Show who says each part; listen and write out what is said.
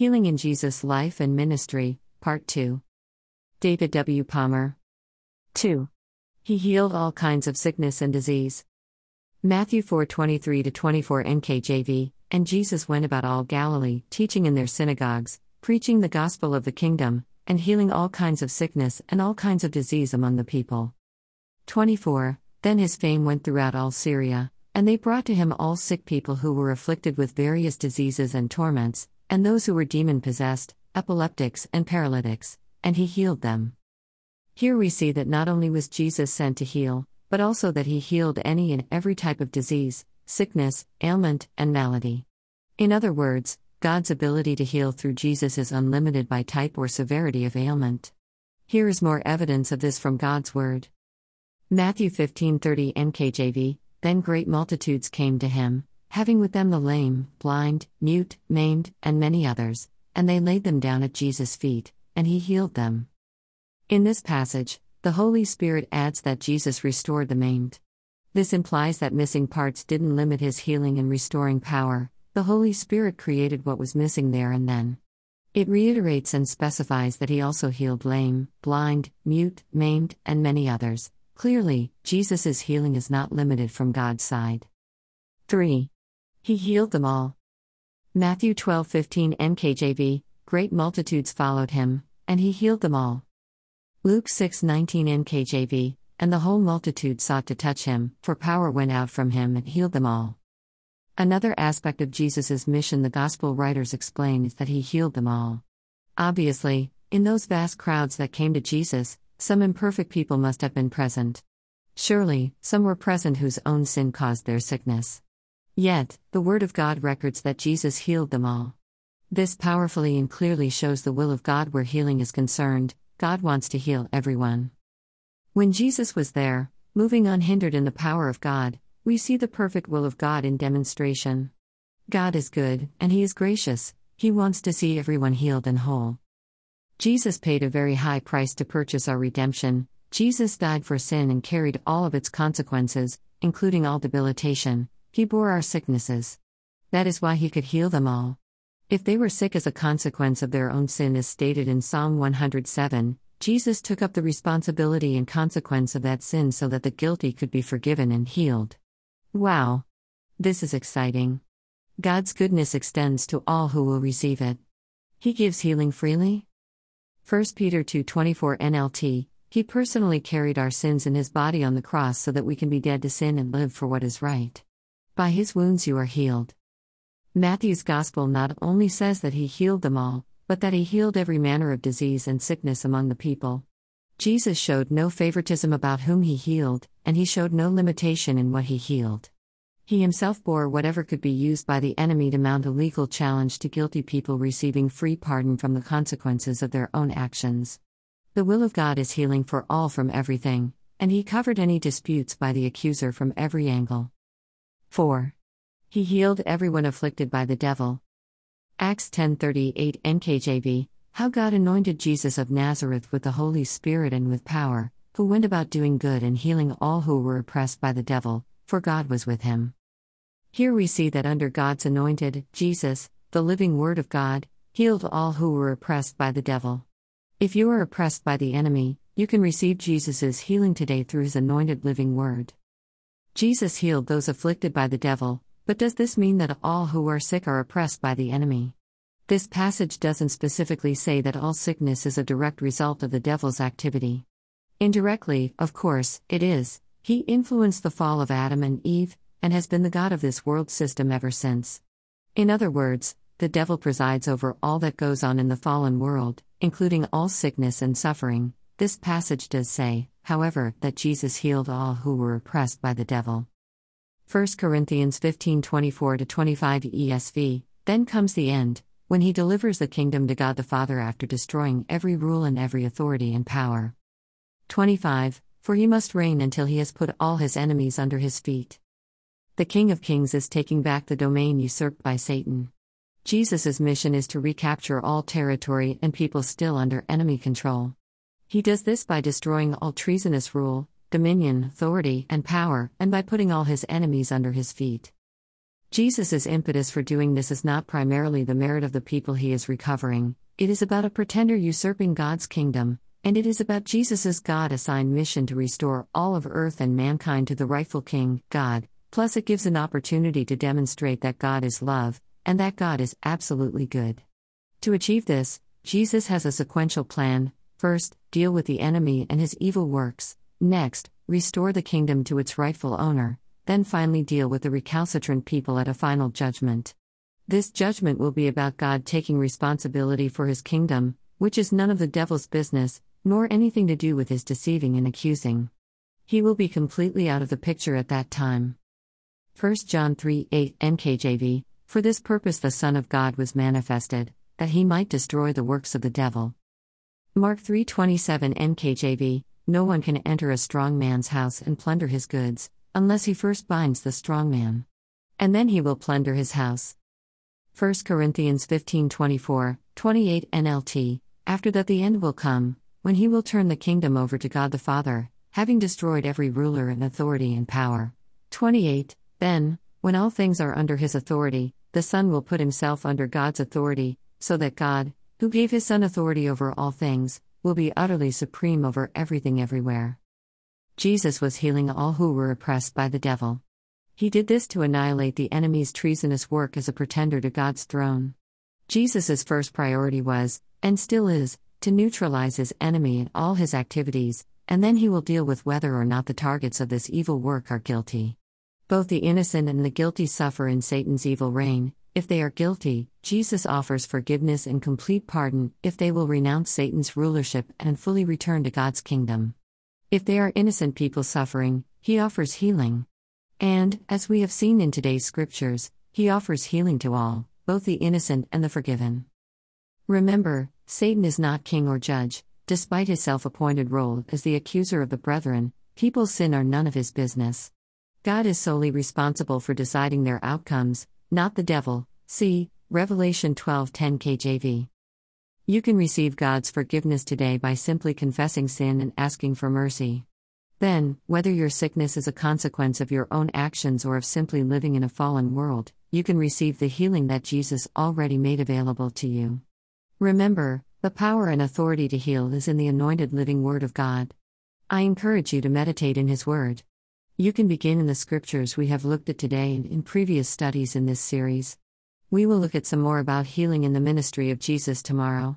Speaker 1: Healing in Jesus' Life and Ministry, Part 2. David W. Palmer. 2. He healed all kinds of sickness and disease. Matthew 4:23 24 NKJV And Jesus went about all Galilee, teaching in their synagogues, preaching the gospel of the kingdom, and healing all kinds of sickness and all kinds of disease among the people. 24 Then his fame went throughout all Syria, and they brought to him all sick people who were afflicted with various diseases and torments, and those who were demon possessed, epileptics, and paralytics, and he healed them. Here we see that not only was Jesus sent to heal, but also that he healed any and every type of disease, sickness, ailment, and malady. In other words, God's ability to heal through Jesus is unlimited by type or severity of ailment. Here is more evidence of this from God's word. Matthew 15:30 NKJV Then great multitudes came to him, having with them the lame, blind, mute, maimed, and many others, and they laid them down at Jesus' feet, and he healed them. In this passage, the Holy Spirit adds that Jesus restored the maimed. This implies that missing parts didn't limit his healing and restoring power, the Holy Spirit created what was missing there and then. It reiterates and specifies that he also healed lame, blind, mute, maimed, and many others. Clearly, Jesus' healing is not limited from God's side. 3. He healed them all. Matthew 12:15 NKJV Great multitudes followed him, and he healed them all. Luke 6:19 NKJV And the whole multitude sought to touch him, for power went out from him and healed them all. Another aspect of Jesus' mission the Gospel writers explain is that he healed them all. Obviously, in those vast crowds that came to Jesus, some imperfect people must have been present. Surely, some were present whose own sin caused their sickness. Yet, the Word of God records that Jesus healed them all. This powerfully and clearly shows the will of God where healing is concerned, God wants to heal everyone. When Jesus was there, moving unhindered in the power of God, we see the perfect will of God in demonstration. God is good, and He is gracious, He wants to see everyone healed and whole. Jesus paid a very high price to purchase our redemption. Jesus died for sin and carried all of its consequences, including all debilitation. He bore our sicknesses. That is why He could heal them all. If they were sick as a consequence of their own sin, as stated in Psalm 107, Jesus took up the responsibility and consequence of that sin so that the guilty could be forgiven and healed. Wow! This is exciting. God's goodness extends to all who will receive it. He gives healing freely. 1 Peter 2:24 NLT He personally carried our sins in his body on the cross so that we can be dead to sin and live for what is right. By his wounds you are healed. Matthew's gospel not only says that he healed them all, but that he healed every manner of disease and sickness among the people. Jesus showed no favoritism about whom he healed, and he showed no limitation in what he healed. He himself bore whatever could be used by the enemy to mount a legal challenge to guilty people receiving free pardon from the consequences of their own actions. The will of God is healing for all from everything, and he covered any disputes by the accuser from every angle. 4. He healed everyone afflicted by the devil. Acts 10:38 NKJV how God anointed Jesus of Nazareth with the Holy Spirit and with power, who went about doing good and healing all who were oppressed by the devil, for God was with him. Here we see that under God's anointed, Jesus, the living Word of God, healed all who were oppressed by the devil. If you are oppressed by the enemy, you can receive Jesus' healing today through his anointed living Word. Jesus healed those afflicted by the devil, but does this mean that all who are sick are oppressed by the enemy? This passage doesn't specifically say that all sickness is a direct result of the devil's activity. Indirectly, of course, it is. He influenced the fall of Adam and Eve, and has been the God of this world system ever since. In other words, the devil presides over all that goes on in the fallen world, including all sickness and suffering. This passage does say, however, that Jesus healed all who were oppressed by the devil. 1 Corinthians 15 24 25 ESV Then comes the end, when he delivers the kingdom to God the Father after destroying every rule and every authority and power. 25 For he must reign until he has put all his enemies under his feet. The King of Kings is taking back the domain usurped by Satan. Jesus' mission is to recapture all territory and people still under enemy control. He does this by destroying all treasonous rule, dominion, authority, and power, and by putting all his enemies under his feet. Jesus' impetus for doing this is not primarily the merit of the people he is recovering, it is about a pretender usurping God's kingdom, and it is about Jesus' God assigned mission to restore all of earth and mankind to the rightful King, God, plus it gives an opportunity to demonstrate that God is love, and that God is absolutely good. To achieve this, Jesus has a sequential plan first, deal with the enemy and his evil works, next, restore the kingdom to its rightful owner, then finally deal with the recalcitrant people at a final judgment. This judgment will be about God taking responsibility for his kingdom, which is none of the devil's business, nor anything to do with his deceiving and accusing. He will be completely out of the picture at that time. 1 John 3 8 NKJV For this purpose the Son of God was manifested, that he might destroy the works of the devil. Mark 3:27 NKJV No one can enter a strong man's house and plunder his goods unless he first binds the strong man. And then he will plunder his house. 1 Corinthians 15:24, 28 NLT After that the end will come, when he will turn the kingdom over to God the Father, having destroyed every ruler and authority and power. 28 Then, when all things are under his authority, the Son will put himself under God's authority, so that God, who gave his Son authority over all things, will be utterly supreme over everything everywhere. Jesus was healing all who were oppressed by the devil. He did this to annihilate the enemy's treasonous work as a pretender to God's throne. Jesus' first priority was, and still is, to neutralize his enemy and all his activities, and then he will deal with whether or not the targets of this evil work are guilty. Both the innocent and the guilty suffer in Satan's evil reign. If they are guilty, Jesus offers forgiveness and complete pardon if they will renounce Satan's rulership and fully return to God's kingdom. If they are innocent people suffering, he offers healing. And, as we have seen in today's scriptures, he offers healing to all, both the innocent and the forgiven. Remember, Satan is not king or judge, despite his self appointed role as the accuser of the brethren, people's sin are none of his business. God is solely responsible for deciding their outcomes, not the devil. See Revelation 12:10 KJV. You can receive God's forgiveness today by simply confessing sin and asking for mercy. Then, whether your sickness is a consequence of your own actions or of simply living in a fallen world, you can receive the healing that Jesus already made available to you. Remember, the power and authority to heal is in the anointed living Word of God. I encourage you to meditate in His Word. You can begin in the scriptures we have looked at today and in previous studies in this series. We will look at some more about healing in the ministry of Jesus tomorrow.